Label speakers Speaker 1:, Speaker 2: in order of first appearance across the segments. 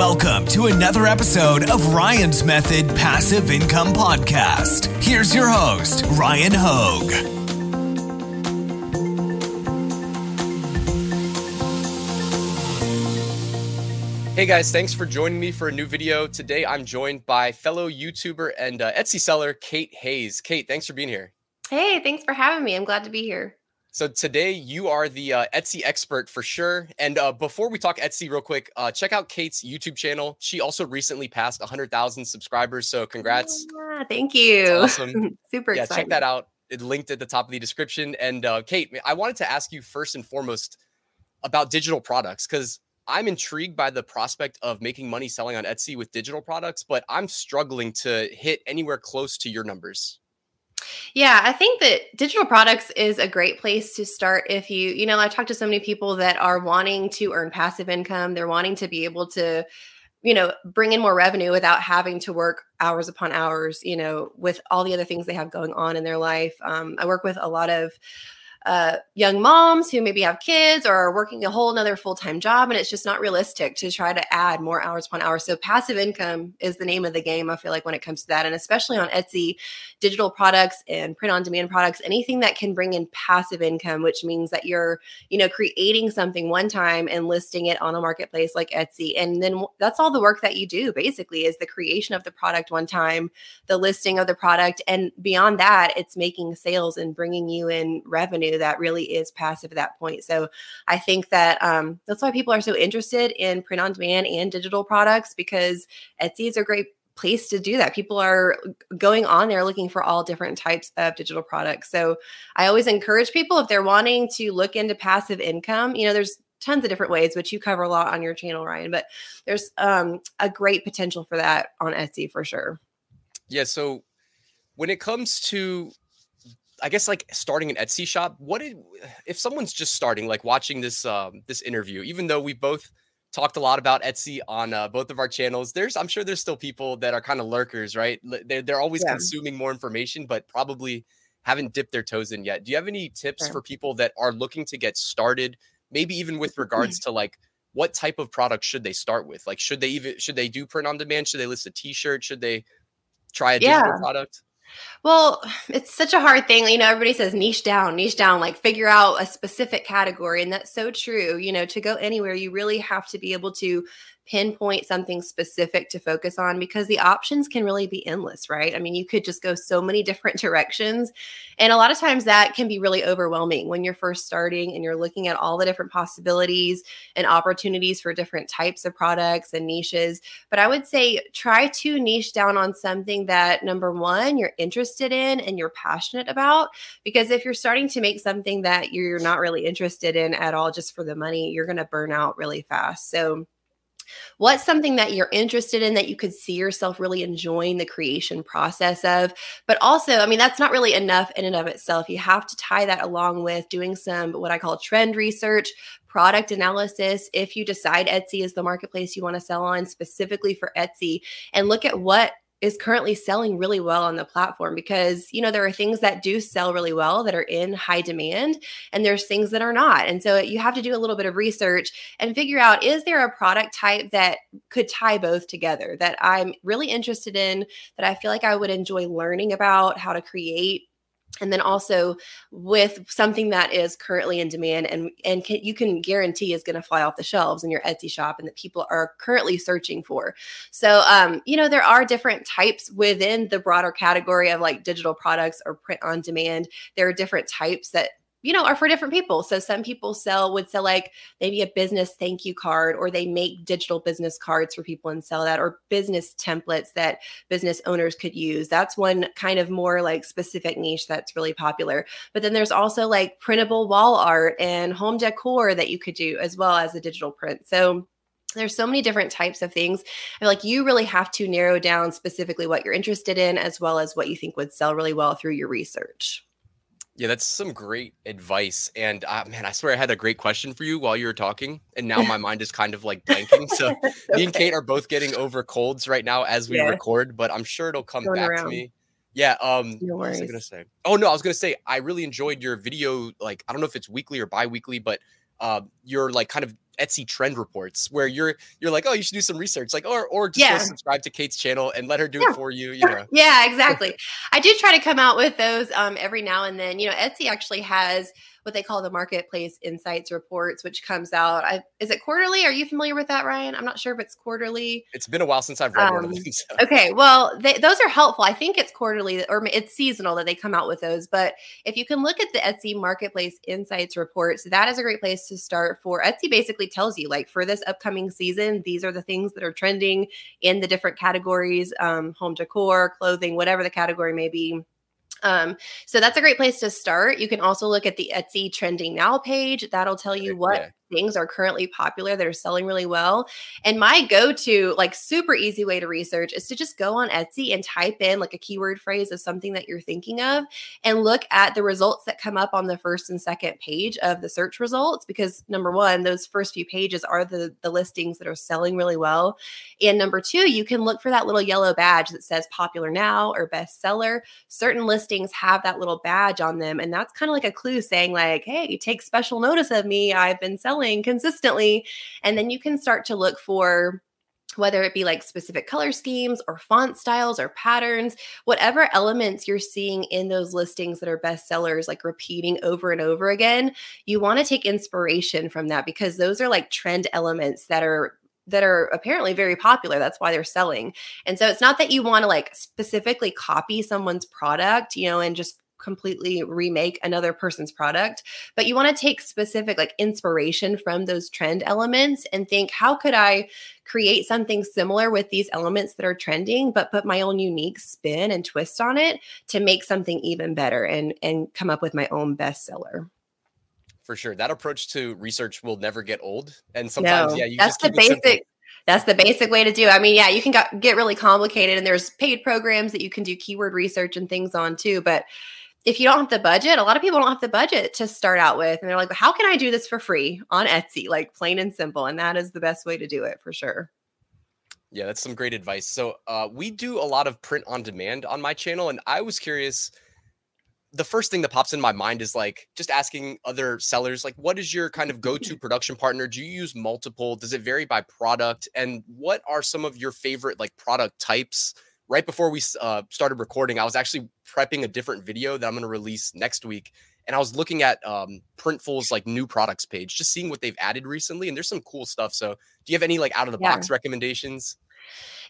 Speaker 1: Welcome to another episode of Ryan's Method Passive Income Podcast. Here's your host, Ryan Hogue.
Speaker 2: Hey guys, thanks for joining me for a new video. Today I'm joined by fellow YouTuber and uh, Etsy seller Kate Hayes. Kate, thanks for being here.
Speaker 3: Hey, thanks for having me. I'm glad to be here.
Speaker 2: So today you are the uh, Etsy expert for sure. And uh, before we talk Etsy real quick, uh, check out Kate's YouTube channel. She also recently passed 100,000 subscribers. So congrats.
Speaker 3: Yeah, thank you.
Speaker 2: awesome.
Speaker 3: Super
Speaker 2: yeah,
Speaker 3: excited.
Speaker 2: check that out. It linked at the top of the description. And uh, Kate, I wanted to ask you first and foremost about digital products because I'm intrigued by the prospect of making money selling on Etsy with digital products, but I'm struggling to hit anywhere close to your numbers.
Speaker 3: Yeah, I think that digital products is a great place to start if you, you know, I talk to so many people that are wanting to earn passive income. They're wanting to be able to, you know, bring in more revenue without having to work hours upon hours, you know, with all the other things they have going on in their life. Um, I work with a lot of uh, young moms who maybe have kids or are working a whole another full-time job and it's just not realistic to try to add more hours upon hours. So passive income is the name of the game i feel like when it comes to that and especially on etsy digital products and print on demand products anything that can bring in passive income which means that you're you know creating something one time and listing it on a marketplace like etsy and then that's all the work that you do basically is the creation of the product one time the listing of the product and beyond that it's making sales and bringing you in revenue that really is passive at that point. So I think that um, that's why people are so interested in print on demand and digital products because Etsy is a great place to do that. People are going on there looking for all different types of digital products. So I always encourage people if they're wanting to look into passive income, you know, there's tons of different ways, which you cover a lot on your channel, Ryan, but there's um, a great potential for that on Etsy for sure.
Speaker 2: Yeah. So when it comes to I guess like starting an Etsy shop. What did if someone's just starting, like watching this um, this interview? Even though we both talked a lot about Etsy on uh, both of our channels, there's I'm sure there's still people that are kind of lurkers, right? They're they're always yeah. consuming more information, but probably haven't dipped their toes in yet. Do you have any tips for people that are looking to get started? Maybe even with regards to like what type of product should they start with? Like, should they even should they do print on demand? Should they list a T-shirt? Should they try a digital yeah. product?
Speaker 3: Well, it's such a hard thing. You know, everybody says niche down, niche down, like figure out a specific category. And that's so true. You know, to go anywhere, you really have to be able to pinpoint something specific to focus on because the options can really be endless, right? I mean, you could just go so many different directions. And a lot of times that can be really overwhelming when you're first starting and you're looking at all the different possibilities and opportunities for different types of products and niches. But I would say try to niche down on something that number one, you're interested in and you're passionate about. Because if you're starting to make something that you're not really interested in at all just for the money, you're going to burn out really fast. So, What's something that you're interested in that you could see yourself really enjoying the creation process of? But also, I mean, that's not really enough in and of itself. You have to tie that along with doing some what I call trend research, product analysis. If you decide Etsy is the marketplace you want to sell on specifically for Etsy, and look at what is currently selling really well on the platform because you know there are things that do sell really well that are in high demand and there's things that are not. And so you have to do a little bit of research and figure out is there a product type that could tie both together that i'm really interested in that i feel like i would enjoy learning about how to create and then also with something that is currently in demand and and can, you can guarantee is going to fly off the shelves in your Etsy shop and that people are currently searching for. So um, you know there are different types within the broader category of like digital products or print on demand. There are different types that you know, are for different people. So some people sell would sell like maybe a business thank you card, or they make digital business cards for people and sell that, or business templates that business owners could use. That's one kind of more like specific niche that's really popular. But then there's also like printable wall art and home decor that you could do as well as a digital print. So there's so many different types of things. I feel like you really have to narrow down specifically what you're interested in, as well as what you think would sell really well through your research.
Speaker 2: Yeah, that's some great advice. And uh, man, I swear I had a great question for you while you were talking, and now my mind is kind of like blanking. So okay. me and Kate are both getting over colds right now as we yeah. record, but I'm sure it'll come Going back around. to me. Yeah. Um. No what was I gonna say? Oh no, I was gonna say I really enjoyed your video. Like I don't know if it's weekly or bi-weekly, but uh, your like kind of Etsy trend reports where you're you're like, oh, you should do some research, like or or just
Speaker 3: Yeah.
Speaker 2: subscribe to Kate's channel and let her do
Speaker 3: Yeah.
Speaker 2: it for you. You know,
Speaker 3: yeah, exactly. I do try to come out with those um, every now and then. You know, Etsy actually has what they call the marketplace insights reports, which comes out. I, is it quarterly? Are you familiar with that, Ryan? I'm not sure if it's quarterly.
Speaker 2: it's been a while since I've read one of
Speaker 3: Um,
Speaker 2: them. So.
Speaker 3: Okay, well, they, those are helpful. I think it's quarterly or it's seasonal that they come out with those. But if you can look at the Etsy Marketplace Insights reports, that is a great place to start for. Etsy basically tells you, like, for this upcoming season, these are the things that are trending in the different categories um, home decor, clothing, whatever the category may be. Um, so that's a great place to start. You can also look at the Etsy trending now page. That'll tell you what
Speaker 2: Yeah.
Speaker 3: Things are currently popular that are selling really well. And my go to, like, super easy way to research is to just go on Etsy and type in like a keyword phrase of something that you're thinking of and look at the results that come up on the first and second page of the search results. Because number one, those first few pages are the, the listings that are selling really well. And number two, you can look for that little yellow badge that says popular now or bestseller. Certain listings have that little badge on them. And that's kind of like a clue saying, like, hey, take special notice of me. I've been selling consistently. And then you can start to look for whether it be like specific color schemes or font styles or patterns, whatever elements you're seeing in those listings that are bestsellers, like repeating over and over again, you want to take inspiration from that because those are like trend elements that are that are apparently very popular that's why they're selling and so it's not that you want to like specifically copy someone's product you know and just completely remake another person's product but you want to take specific like inspiration from those trend elements and think how could i create something similar with these elements that are trending but put my own unique spin and twist on it to make something even better and and come up with my own bestseller
Speaker 2: for sure. That approach to research will never get old. And sometimes,
Speaker 3: no,
Speaker 2: yeah, you
Speaker 3: that's
Speaker 2: just
Speaker 3: the
Speaker 2: keep it simple.
Speaker 3: basic that's the basic way to do it. I mean, yeah, you can got, get really complicated and there's paid programs that you can do keyword research and things on too, but if you don't have the budget, a lot of people don't have the budget to start out with. And they're like, how can I do this for free on Etsy? Like plain and simple. And that is the best way to do it for sure.
Speaker 2: Yeah, that's some great advice. So, uh, we do a lot of print on demand on my channel, and I was curious. The first thing that pops in my mind is like just asking other sellers, like, what is your kind of go-to production partner? Do you use multiple? Does it vary by product? And what are some of your favorite like product types? Right before we uh, started recording, I was actually prepping a different video that I'm going to release next week, and I was looking at um, Printful's like new products page, just seeing what they've added recently, and there's some cool stuff. So, do you have any like out of the
Speaker 3: Yeah.
Speaker 2: box recommendations?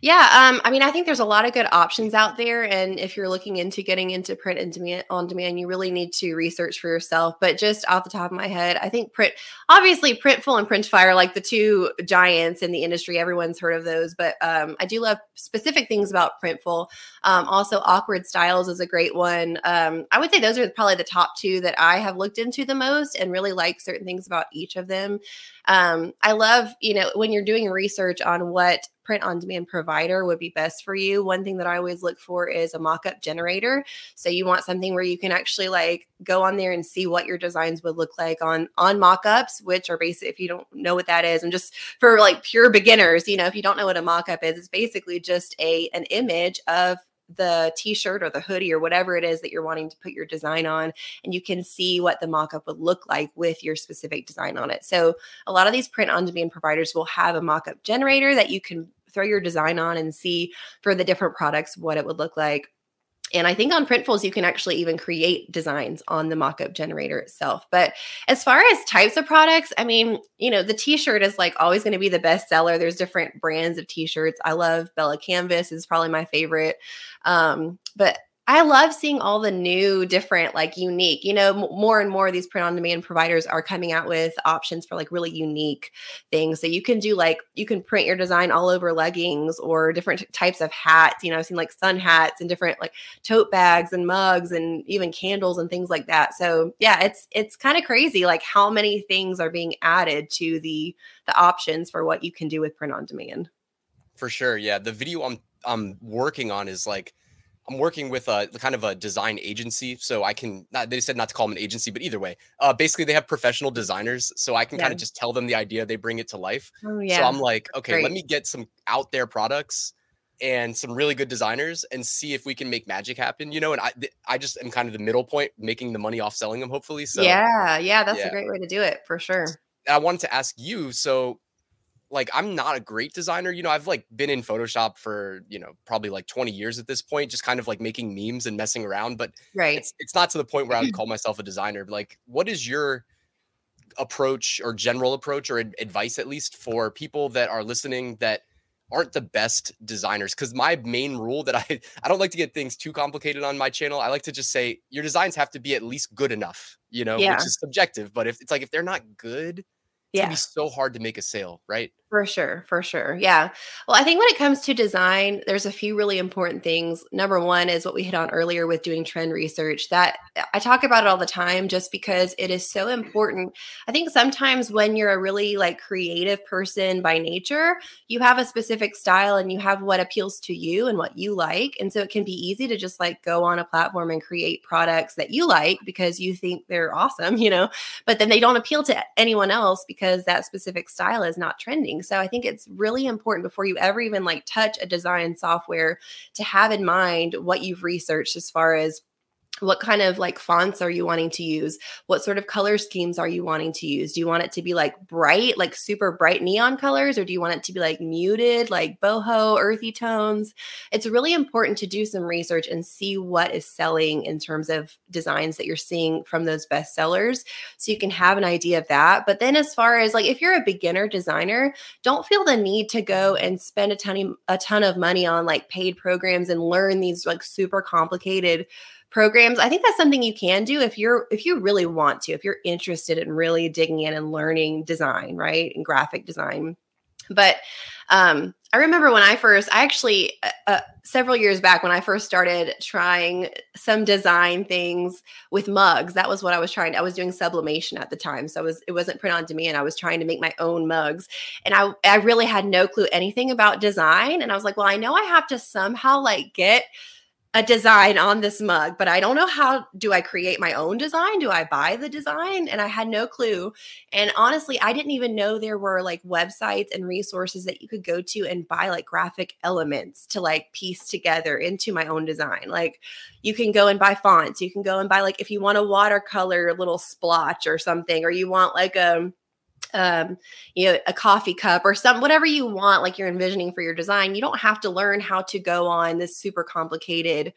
Speaker 3: Yeah, um, I mean, I think there's a lot of good options out there, and if you're looking into getting into print and demand on demand, you really need to research for yourself. But just off the top of my head, I think print, obviously, Printful and Printify are like the two giants in the industry. Everyone's heard of those, but um, I do love specific things about Printful. Um, also, Awkward Styles is a great one. Um, I would say those are probably the top two that I have looked into the most, and really like certain things about each of them. Um, I love, you know, when you're doing research on what print on demand provider would be best for you. One thing that I always look for is a mock-up generator. So you want something where you can actually like go on there and see what your designs would look like on on mock-ups, which are basic if you don't know what that is. And just for like pure beginners, you know, if you don't know what a mock-up is, it's basically just a an image of the t-shirt or the hoodie or whatever it is that you're wanting to put your design on and you can see what the mock-up would look like with your specific design on it. So a lot of these print on demand providers will have a mock-up generator that you can throw your design on and see for the different products what it would look like. And I think on Printfuls, you can actually even create designs on the mockup generator itself. But as far as types of products, I mean, you know, the t shirt is like always going to be the best seller. There's different brands of t shirts. I love Bella Canvas, is probably my favorite. Um, but I love seeing all the new, different, like unique, you know, more and more of these print on demand providers are coming out with options for like really unique things. So you can do like, you can print your design all over leggings or different types of hats. You know, I've seen like sun hats and different like tote bags and mugs and even candles and things like that. So yeah, it's, it's kind of crazy like how many things are being added to the, the options for what you can do with print on demand.
Speaker 2: For sure. Yeah. The video I'm I'm working on is like I'm working with a kind of a design agency. So I can not they said not to call them an agency, but either way. Uh basically they have professional designers. So I can kind of just tell them the idea, they bring it to life.
Speaker 3: Oh yeah.
Speaker 2: So I'm like, okay, let me get some out there products and some really good designers and see if we can make magic happen, you know. And I I just am kind of the middle point, making the money off selling them, hopefully. So
Speaker 3: yeah, yeah, that's
Speaker 2: yeah.
Speaker 3: a great way to do it for sure.
Speaker 2: I wanted to ask you. So, like, I'm not a great designer. You know, I've like been in Photoshop for you know probably like 20 years at this point, just kind of like making memes and messing around. But
Speaker 3: right,
Speaker 2: it's it's not to the point where I would call myself a designer. But like, what is your approach or general approach or advice at least for people that are listening that aren't the best designers because my main rule that i i don't like to get things too complicated on my channel i like to just say your designs have to be at least good enough you know
Speaker 3: yeah.
Speaker 2: which is subjective but if it's like if they're not good it's yeah. gonna be so hard to make a sale right
Speaker 3: for sure, for sure. Yeah. Well, I think when it comes to design, there's a few really important things. Number one is what we hit on earlier with doing trend research. That I talk about it all the time just because it is so important. I think sometimes when you're a really like creative person by nature, you have a specific style and you have what appeals to you and what you like. And so it can be easy to just like go on a platform and create products that you like because you think they're awesome, you know, but then they don't appeal to anyone else because that specific style is not trending. So I think it's really important before you ever even like touch a design software to have in mind what you've researched as far as what kind of like fonts are you wanting to use? What sort of color schemes are you wanting to use? Do you want it to be like bright like super bright neon colors or do you want it to be like muted like boho earthy tones? It's really important to do some research and see what is selling in terms of designs that you're seeing from those best sellers so you can have an idea of that. But then as far as like if you're a beginner designer don't feel the need to go and spend a ton of, a ton of money on like paid programs and learn these like super complicated programs i think that's something you can do if you're if you really want to if you're interested in really digging in and learning design right and graphic design but um, I remember when I first, I actually, uh, uh, several years back when I first started trying some design things with mugs, that was what I was trying. I was doing sublimation at the time. So it was, it wasn't print on demand. I was trying to make my own mugs. And I, I really had no clue anything about design. And I was like, well, I know I have to somehow like get a design on this mug, but I don't know how do I create my own design? Do I buy the design? And I had no clue. And honestly, I didn't even know there were like websites and resources that you could go to and buy like graphic elements to like piece together into my own design. Like you can go and buy fonts, you can go and buy like if you want a watercolor little splotch or something or you want like a um, you know, a coffee cup or some whatever you want, like you're envisioning for your design. You don't have to learn how to go on this super complicated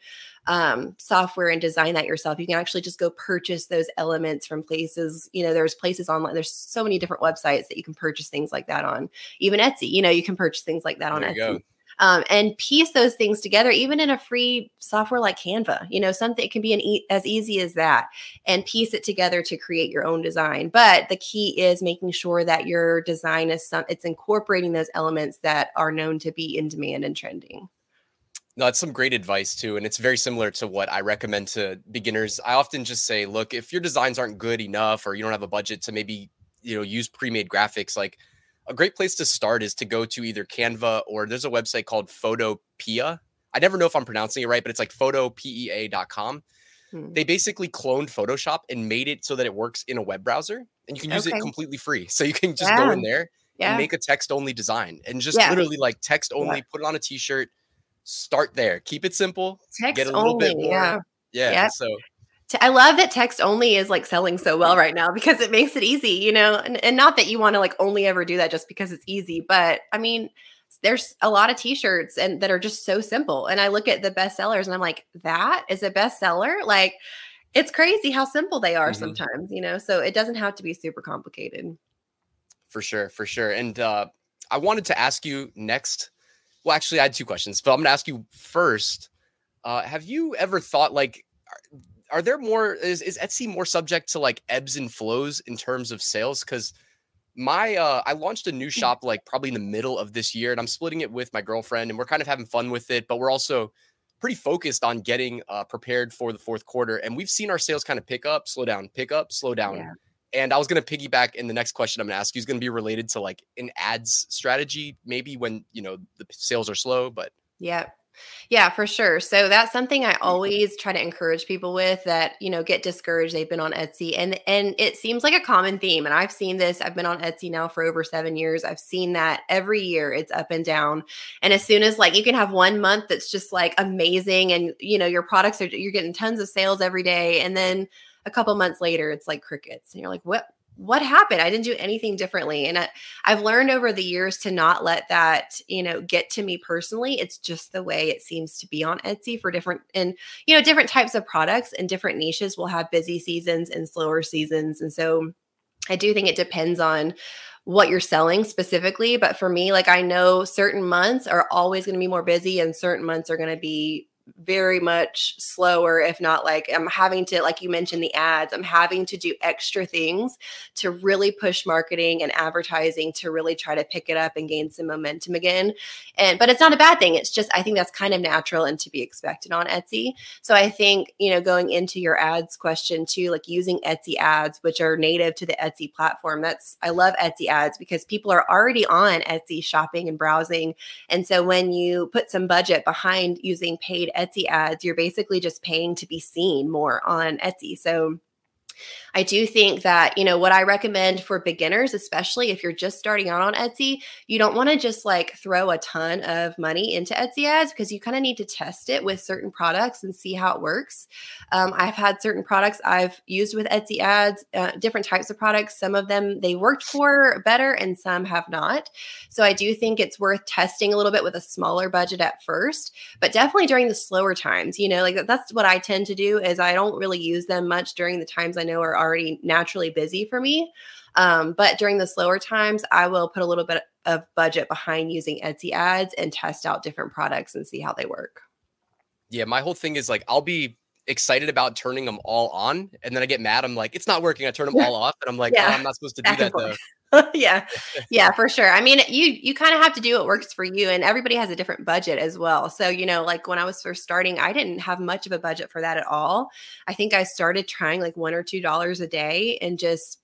Speaker 3: um, software and design that yourself. You can actually just go purchase those elements from places. You know, there's places online. There's so many different websites that you can purchase things like that on. Even Etsy, you know, you can purchase things like that on Etsy. Go um, and piece those things together, even in a free software like Canva. You know, something it can be an e- as easy as that, and piece it together to create your own design. But the key is making sure that your design is some it's incorporating those elements that are known to be in demand and trending.
Speaker 2: No, that's some great advice too. And it's very similar to what I recommend to beginners. I often just say, look, if your designs aren't good enough or you don't have a budget to maybe, you know, use pre-made graphics, like a great place to start is to go to either Canva or there's a website called Photopea. I never know if I'm pronouncing it right, but it's like photopea.com. Hmm. They basically cloned Photoshop and made it so that it works in a web browser and you can use okay. it completely free. So you can just yeah. go in there yeah. and make a text only design and just yeah. literally like text only, put it on a t shirt, start there. Keep it simple.
Speaker 3: Text get a little only, bit more. Yeah.
Speaker 2: Yeah. So
Speaker 3: I love that text only is like selling so well right now because it makes it easy, you know, and, and not that you want to like only ever do that just because it's easy, but I mean, there's a lot of t-shirts and that are just so simple. And I look at the best sellers and I'm like, that is a bestseller. Like it's crazy how simple they are mm-hmm. sometimes, you know. So it doesn't have to be super complicated.
Speaker 2: For sure, for sure. And uh I wanted to ask you next. Well, actually, I had two questions, but I'm gonna ask you first. Uh, have you ever thought like are there more is, is Etsy more subject to like ebbs and flows in terms of sales? Because my uh I launched a new mm. shop like probably in the middle of this year and I'm splitting it with my girlfriend and we're kind of having fun with it, but we're also pretty focused on getting uh prepared for the fourth quarter. And we've seen our sales kind of pick up, slow down, pick up, slow down. Yeah. And I was going to piggyback in the next question I'm going to ask you is going to be related to like an ads strategy, maybe when, you know, the sales are slow, but
Speaker 3: yeah. Yeah, for sure. So that's something I mm. always try to encourage people with that, you know, get discouraged. They've been on Etsy and and it seems like a common theme. And I've seen this. I've been on Etsy now for over 7 years. I've seen that every year it's up and down. And as soon as like you can have one month that's just like amazing and you know, your products are you're getting tons of sales every day and then a couple months later it's like crickets and you're like, "What what happened? I didn't do anything differently. And I, I've learned over the years to not let that, you know, get to me personally. It's just the way it seems to be on Etsy for different and, you know, different types of products and different niches will have busy seasons and slower seasons. And so I do think it depends on what you're selling specifically. But for me, like I know certain months are always going to be more busy and certain months are going to be very much slower if not like i'm having to like you mentioned the ads i'm having to do extra things to really push marketing and advertising to really try to pick it up and gain some momentum again. And but it's not a bad thing it's just i think that's kind of natural and to be expected on etsy. So i think you know going into your ads question too like using etsy ads which are native to the etsy platform that's i love etsy ads because people are already on etsy shopping and browsing. And so when you put some budget behind using paid Etsy ads, you're basically just paying to be seen more on Etsy. So I do think that, you know, what I recommend for beginners, especially if you're just starting out on Etsy, you don't want to just like throw a ton of money into Etsy ads because you kind of need to test it with certain products and see how it works. Um, I've had certain products I've used with Etsy ads, uh, different types of products. Some of them they worked for better and some have not. So I do think it's worth testing a little bit with a smaller budget at first, but definitely during the slower times, you know, like that's what I tend to do is I don't really use them much during the times I know are already naturally busy for me. Um, but during the slower times, I will put a little bit of budget behind using Etsy ads and test out different products and see how they work.
Speaker 2: Yeah, my whole thing is like I'll be excited about turning them all on, and then I get mad. I'm like, it's not working. I turn them all off, and I'm like, yeah. oh, I'm not supposed to do that though.
Speaker 3: yeah. Yeah for sure. I mean you you kind of have to do what works for you and everybody has a different budget as well. So you know like when i was first starting i didn't have much of a budget for that at all. I think i started trying like one or two dollars a day and just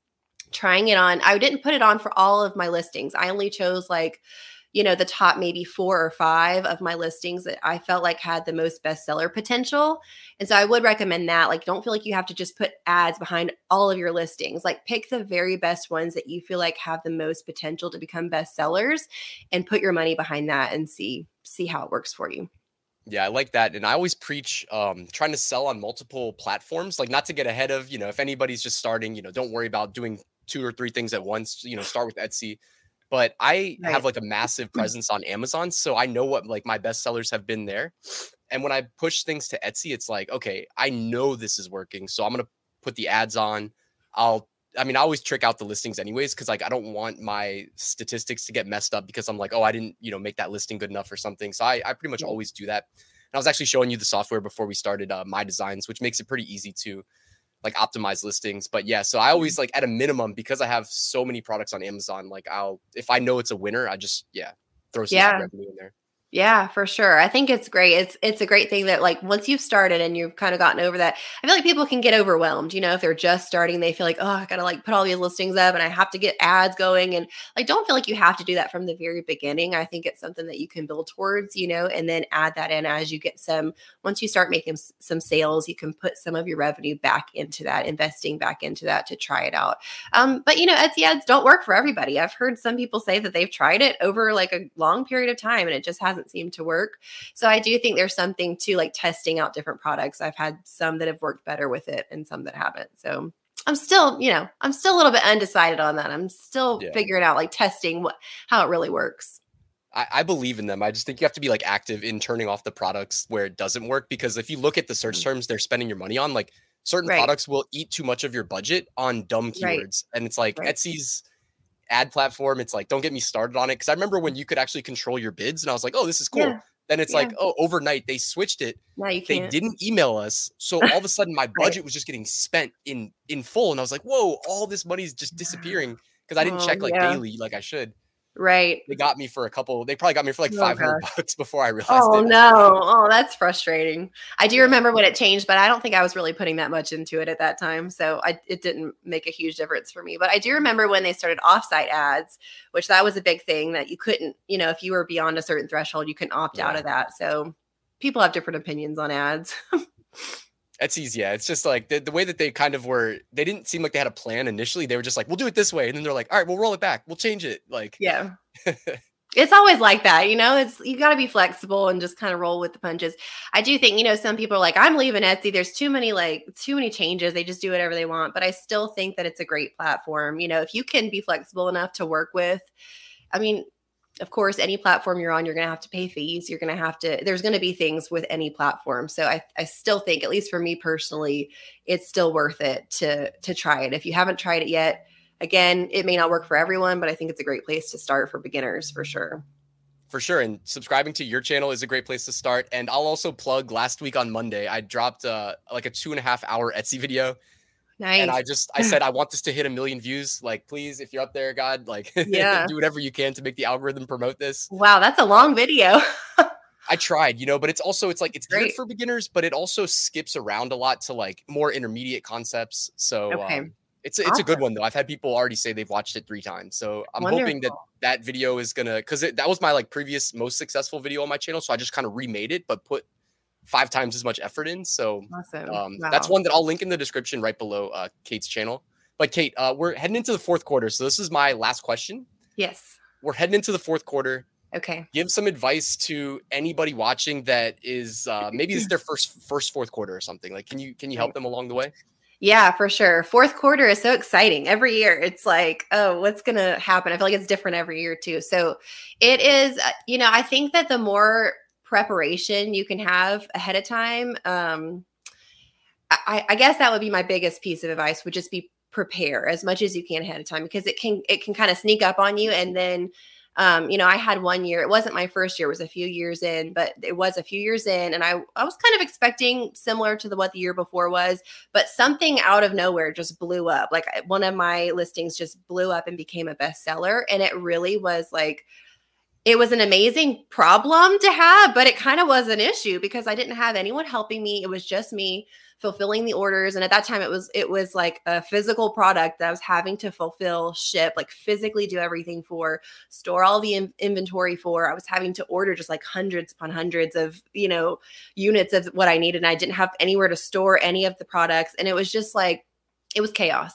Speaker 3: trying it on. I didn't put it on for all of my listings. I only chose like you know the top maybe four or five of my listings that i felt like had the most bestseller potential. And so i would recommend that like don't feel like you have to just put ads behind all of your listings. Like pick the very best ones that you feel like have the most potential to become bestsellers and put your money behind that and see see how it works for you.
Speaker 2: Yeah, I like that. And I always preach um, trying to sell on multiple platforms, like not to get ahead of, you know, if anybody's just starting, you know, don't worry about doing two or three things at once, you know, start with Etsy but I right. have like a massive mm. presence on Amazon. So I know what like my best sellers have been there. And when I push things to Etsy, it's like, okay, I know this is working. So I'm going to put the ads on. I'll, I mean, I always trick out the listings anyways, because like I don't want my statistics to get messed up because I'm like, oh, I didn't, you know, make that listing good enough or something. So I, I pretty much yeah. always do that. And I was actually showing you the software before we started uh, my designs, which makes it pretty easy to like optimize listings. But yeah, so I always mm-hmm. like at a minimum because I have so many products on Amazon, like I'll if I know it's a winner, I just yeah, throw some yeah. revenue in there.
Speaker 3: Yeah, for sure. I think it's great. It's it's a great thing that like once you've started and you've kind of gotten over that, I feel like people can get overwhelmed. You know, if they're just starting, they feel like, oh, I gotta like put all these listings up and I have to get ads going. And like don't feel like you have to do that from the very beginning. I think it's something that you can build towards, you know, and then add that in as you get some once you start making some sales, you can put some of your revenue back into that, investing back into that to try it out. Um, but you know, Etsy ads don't work for everybody. I've heard some people say that they've tried it over like a long period of time and it just hasn't doesn't seem to work. So I do think there's something to like testing out different products. I've had some that have worked better with it and some that haven't. So I'm still, you know, I'm still a little bit undecided on that. I'm still yeah. figuring out like testing what how it really works.
Speaker 2: I, I, believe in them. I just think you have to be like active in turning off the products where it doesn't work because if you look at the search mm. terms they're spending your money on, like certain right. products will eat too much of your budget on dumb keywords. Right. And it's like right. Etsy's ad platform. It's like, don't get me started on it. Cause I remember when you could actually control your bids and I was like, oh, this is cool. Yeah. Then it's yeah. like, oh, overnight they switched it.
Speaker 3: Now you
Speaker 2: can't. They didn't email us. So all of a sudden my budget right. was just getting spent in in full. And I was like, whoa, all this money is just disappearing because I didn't oh, check like yeah. daily like I should.
Speaker 3: Right.
Speaker 2: They got me for a couple. They probably got me for like oh, 500 gosh. bucks before I realized.
Speaker 3: Oh it. no! Oh, that's frustrating. I do remember when it changed, but I don't think I was really putting that much into it at that time, so I, it didn't make a huge difference for me. But I do remember when they started offsite ads, which that was a big thing that you couldn't, you know, if you were beyond a certain threshold, you couldn't opt yeah. out of that. So people have different opinions on ads.
Speaker 2: Etsy's, yeah. It's just like the, the way that they kind of were, they didn't seem like they had a plan initially. They were just like, we'll do it this way. And then they're like, all right, we'll roll it back. We'll change it. Like,
Speaker 3: yeah. it's always like that you know it's you got to be flexible and just kind of roll with the punches i do think you know some people are like i'm leaving etsy there's too many like too many changes they just do whatever they want but i still think that it's a great platform you know if you can be flexible enough to work with i mean of course any platform you're on you're going to have to pay fees you're going to have to there's going to be things with any platform so I, I still think at least for me personally it's still worth it to to try it if you haven't tried it yet again, it may not work for everyone, but I think it's a great place to start for beginners for sure.
Speaker 2: For sure. And subscribing to your channel is a great place to start. And I'll also plug last week on Monday, I dropped uh, like a two and a half hour Etsy video.
Speaker 3: Nice.
Speaker 2: And I just I said I want this to hit a million views. Like, please, if you're up there, God, like
Speaker 3: yeah.
Speaker 2: do whatever you can to make the algorithm promote this.
Speaker 3: Wow, that's a long video.
Speaker 2: I tried, you know, but it's also it's like it's
Speaker 3: Great.
Speaker 2: good for beginners, but it also skips around a lot to like more intermediate concepts. So
Speaker 3: Okay.
Speaker 2: um, it's a, it's a good one though. I've had people already say they've watched it three times. So I'm hoping that that video is gonna because that was my like previous most successful video on my channel. So I just kind of remade it, but put five times as much effort in. So
Speaker 3: Awesome.
Speaker 2: um, that's one that I'll link in the description right below uh, Kate's channel. But Kate, uh, we're heading into the fourth quarter, so this is my last question.
Speaker 3: Yes.
Speaker 2: We're heading into the fourth quarter.
Speaker 3: Okay.
Speaker 2: Give some advice to anybody watching that is uh, maybe this is their first first fourth quarter or something. Like, can you can you help them along the way?
Speaker 3: Yeah, for sure. Fourth quarter is so exciting. Every year it's like, oh, what's going to happen? I feel like it's different every year too. So it is, uh, you know, I think that the more preparation you can have ahead of time, um, I, I guess that would be my biggest piece of advice would just be prepare as much as you can ahead of time because it can it can kind of sneak up on you and then um, you know, I had one year. It wasn't my first year; it was a few years in, but it was a few years in, and I I was kind of expecting similar to the what the year before was, but something out of nowhere just blew up. Like one of my listings just blew up and became a bestseller, and it really was like it was an amazing problem to have, but it kind of was an issue because I didn't have anyone helping me. It was just me fulfilling the orders and at that time it was it was like a physical product that I was having to fulfill, ship, like physically do everything for, store all the in- inventory for. I was having to order just like hundreds upon hundreds of, you know, units of what I needed and I didn't have anywhere to store any of the products and it was just like it was chaos.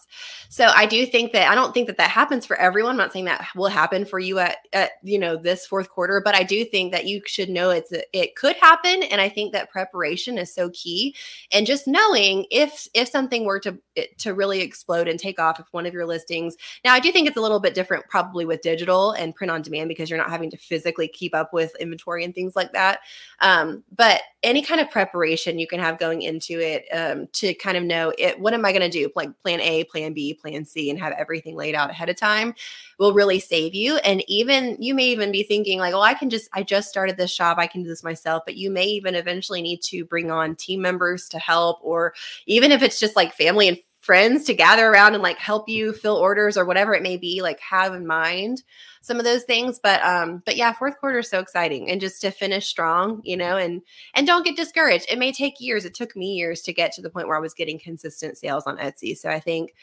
Speaker 3: So I do think that I don't think that that happens for everyone. I'm not saying that will happen for you at, at you know this fourth quarter, but I do think that you should know it's it could happen, and I think that preparation is so key. And just knowing if if something were to to really explode and take off, if one of your listings now I do think it's a little bit different probably with digital and print on demand because you're not having to physically keep up with inventory and things like that. Um, but any kind of preparation you can have going into it um, to kind of know it. What am I going to do? Like plan A, plan B, plan C, and have everything laid out ahead of time will really save you. And even you may even be thinking like, well, I can just I just started this shop, I can do this myself. But you may even eventually need to bring on team members to help, or even if it's just like family and friends to gather around and like help you fill orders or whatever it may be like have in mind some of those things but um but yeah fourth quarter is so exciting and just to finish strong you know and and don't get discouraged. It may take years it took me years to get to the point where i was getting consistent sales on etsy so i think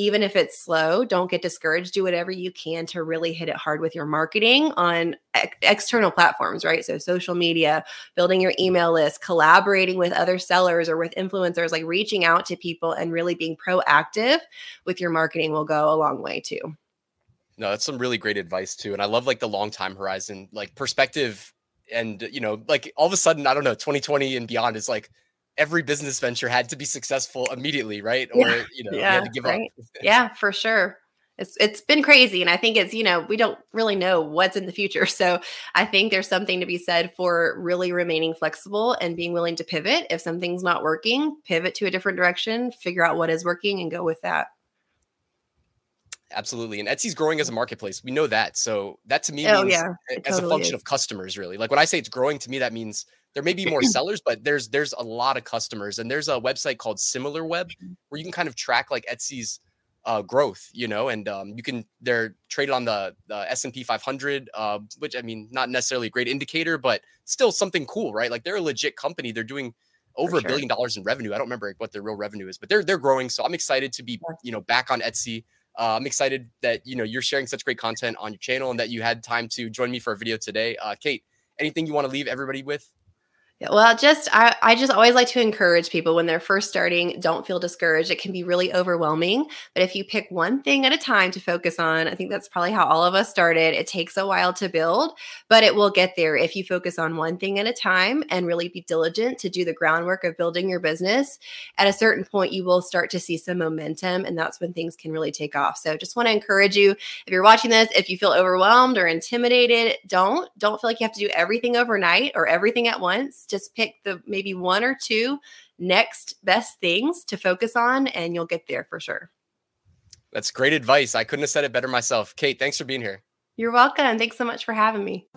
Speaker 3: even if it's slow don't get discouraged. Do whatever you can to really hit it hard with your marketing on ex- external platforms right? So social media building your email list collaborating with other sellers or with influencers like reaching out to people and really being proactive with your marketing will go a long way too
Speaker 2: No, that's some really great advice too. And I love like the long time horizon, like perspective. And, you know, like all of a sudden, I don't know, 2020 and beyond is like every business venture had to be successful immediately, right? Or,
Speaker 3: Yeah,
Speaker 2: you know,
Speaker 3: yeah,
Speaker 2: had to give
Speaker 3: right.
Speaker 2: up.
Speaker 3: yeah for sure it's it's been crazy and i think it's you know we don't really know what's in the future so i think there's something to be said for really remaining flexible and being willing to pivot if something's not working pivot to a different direction figure out what is working and go with that
Speaker 2: Absolutely. And Etsy's growing as a marketplace. We know that. So that to me
Speaker 3: Oh,
Speaker 2: means
Speaker 3: yeah,
Speaker 2: as a function
Speaker 3: is.
Speaker 2: of customers, really. Like when I say it's growing, to me, that means there may be more sellers, but there's there's a lot of customers. And there's a website called SimilarWeb
Speaker 3: Mm-hmm.
Speaker 2: where you can kind of track like Etsy's uh, growth, you know, and um, you can they're traded on the, the S&P 500, uh, which I mean, not necessarily a great indicator, but still something cool, right? Like they're a legit company. They're doing over a
Speaker 3: sure.
Speaker 2: billion dollars in revenue. I don't remember what their real revenue is, but they're they're growing. So I'm excited to be, you know, back on Etsy. Uh, I'm excited that you know you're sharing such great content on your channel and that you had time to join me for a video today. Uh, Kate, anything you want to leave everybody with?
Speaker 3: Well, just I, I just always like to encourage people when they're first starting, don't feel discouraged. It can be really overwhelming. But if you pick one thing at a time to focus on, I think that's probably how all of us started. It takes a while to build, but it will get there if you focus on one thing at a time and really be diligent to do the groundwork of building your business. At a certain point, you will start to see some momentum, and that's when things can really take off. So just want to encourage you if you're watching this, if you feel overwhelmed or intimidated, don't don't feel like you have to do everything overnight or everything at once just pick the maybe one or two next best things to focus on and you'll get there for sure.
Speaker 2: That's great advice. I couldn't have said it better myself. Kate, thanks for being here.
Speaker 3: You're welcome. Thanks so much for having me.